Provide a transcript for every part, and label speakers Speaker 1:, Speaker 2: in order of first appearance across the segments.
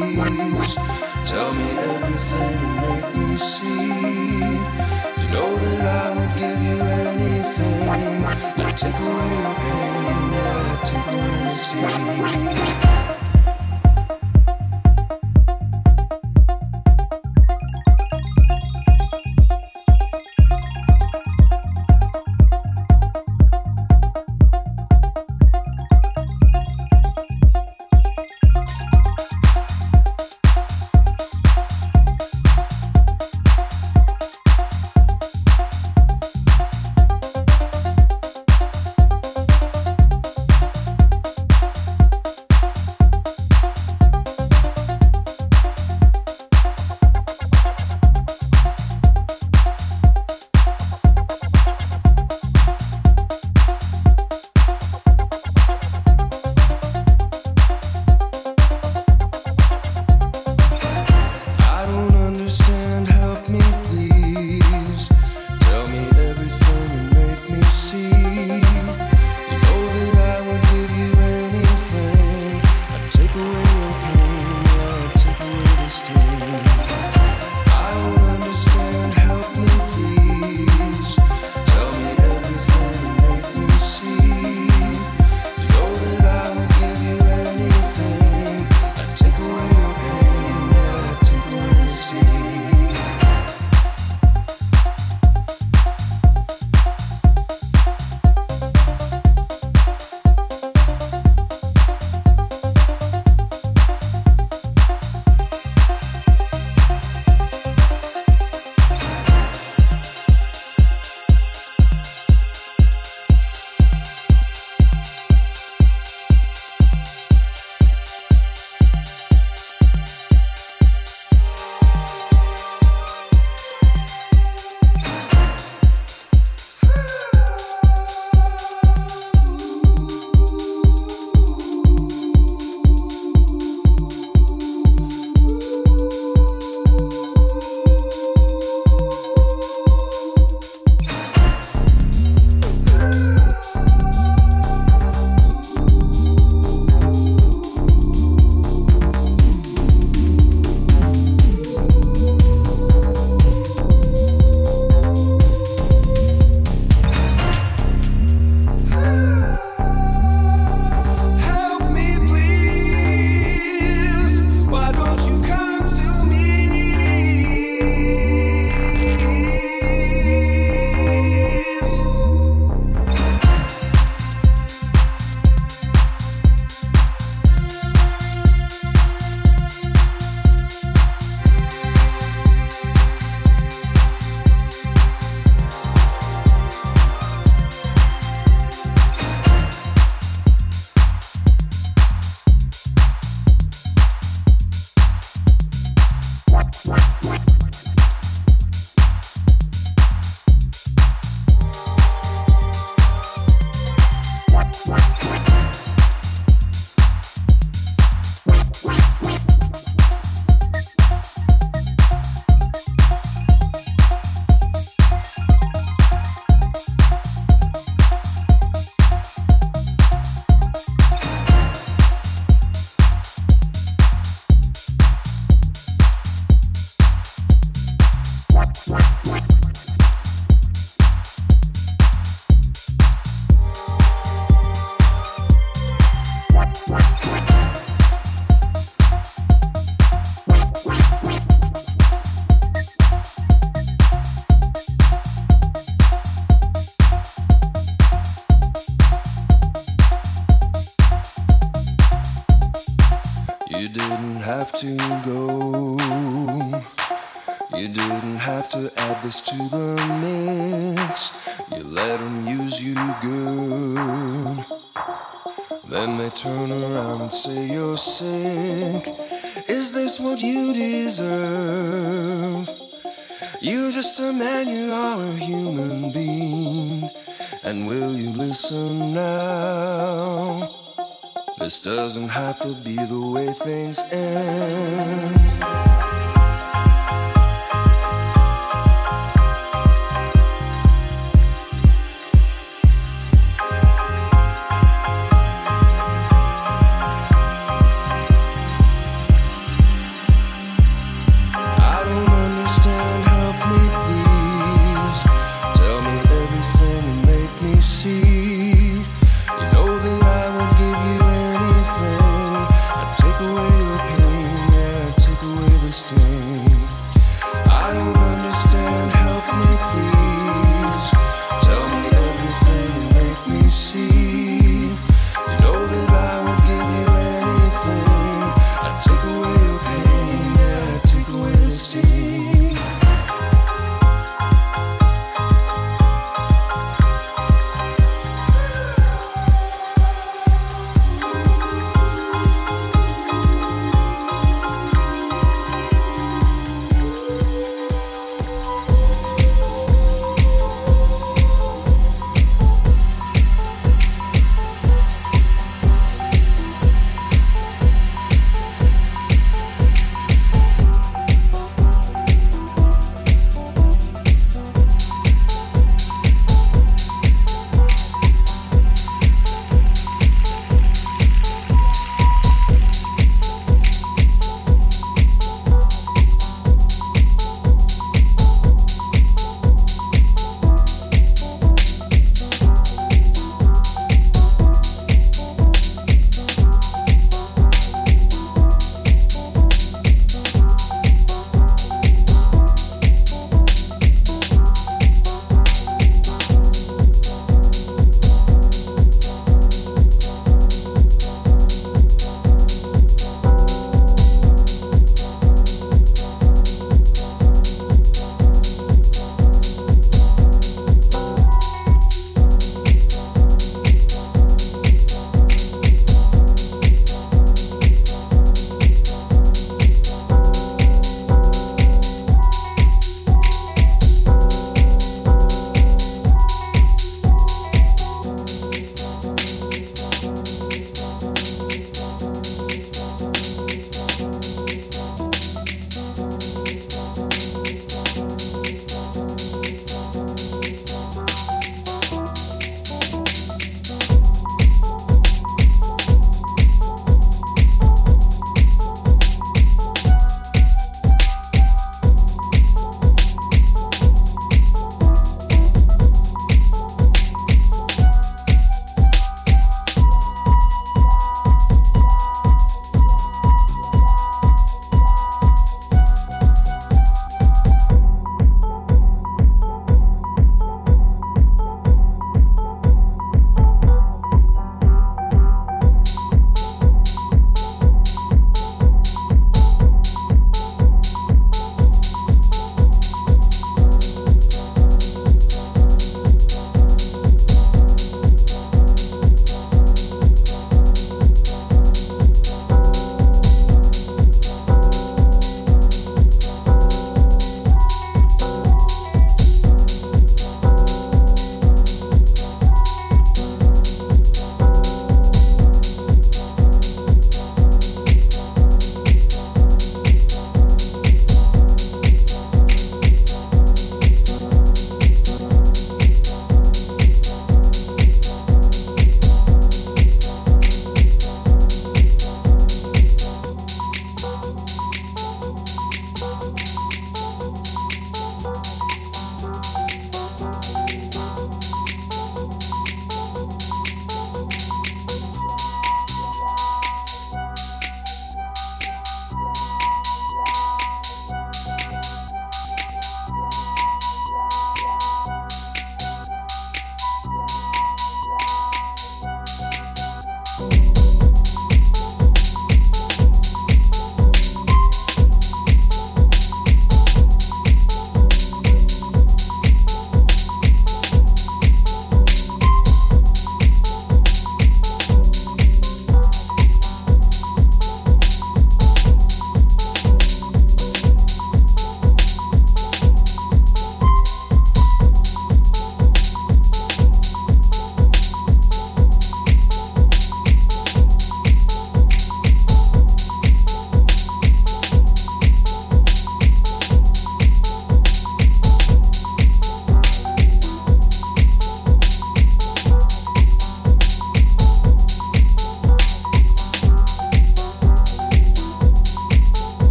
Speaker 1: Tell me everything and make me see. You know that I would give you anything. Now take away your pain, now take away the
Speaker 2: sea.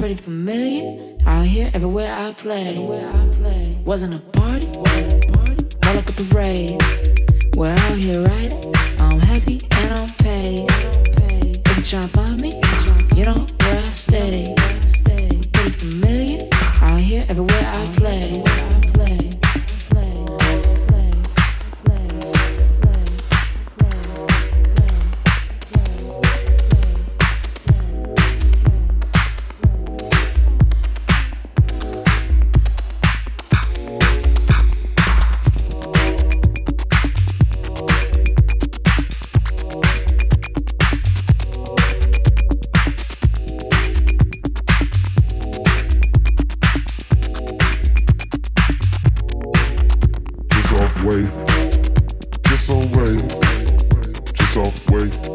Speaker 2: Pretty familiar, out here everywhere I play. Everywhere I play. Wasn't a party, more like a parade. We're out here riding, Jason Wave, Jason Wave.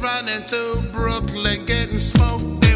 Speaker 3: running through Brooklyn, getting smoked.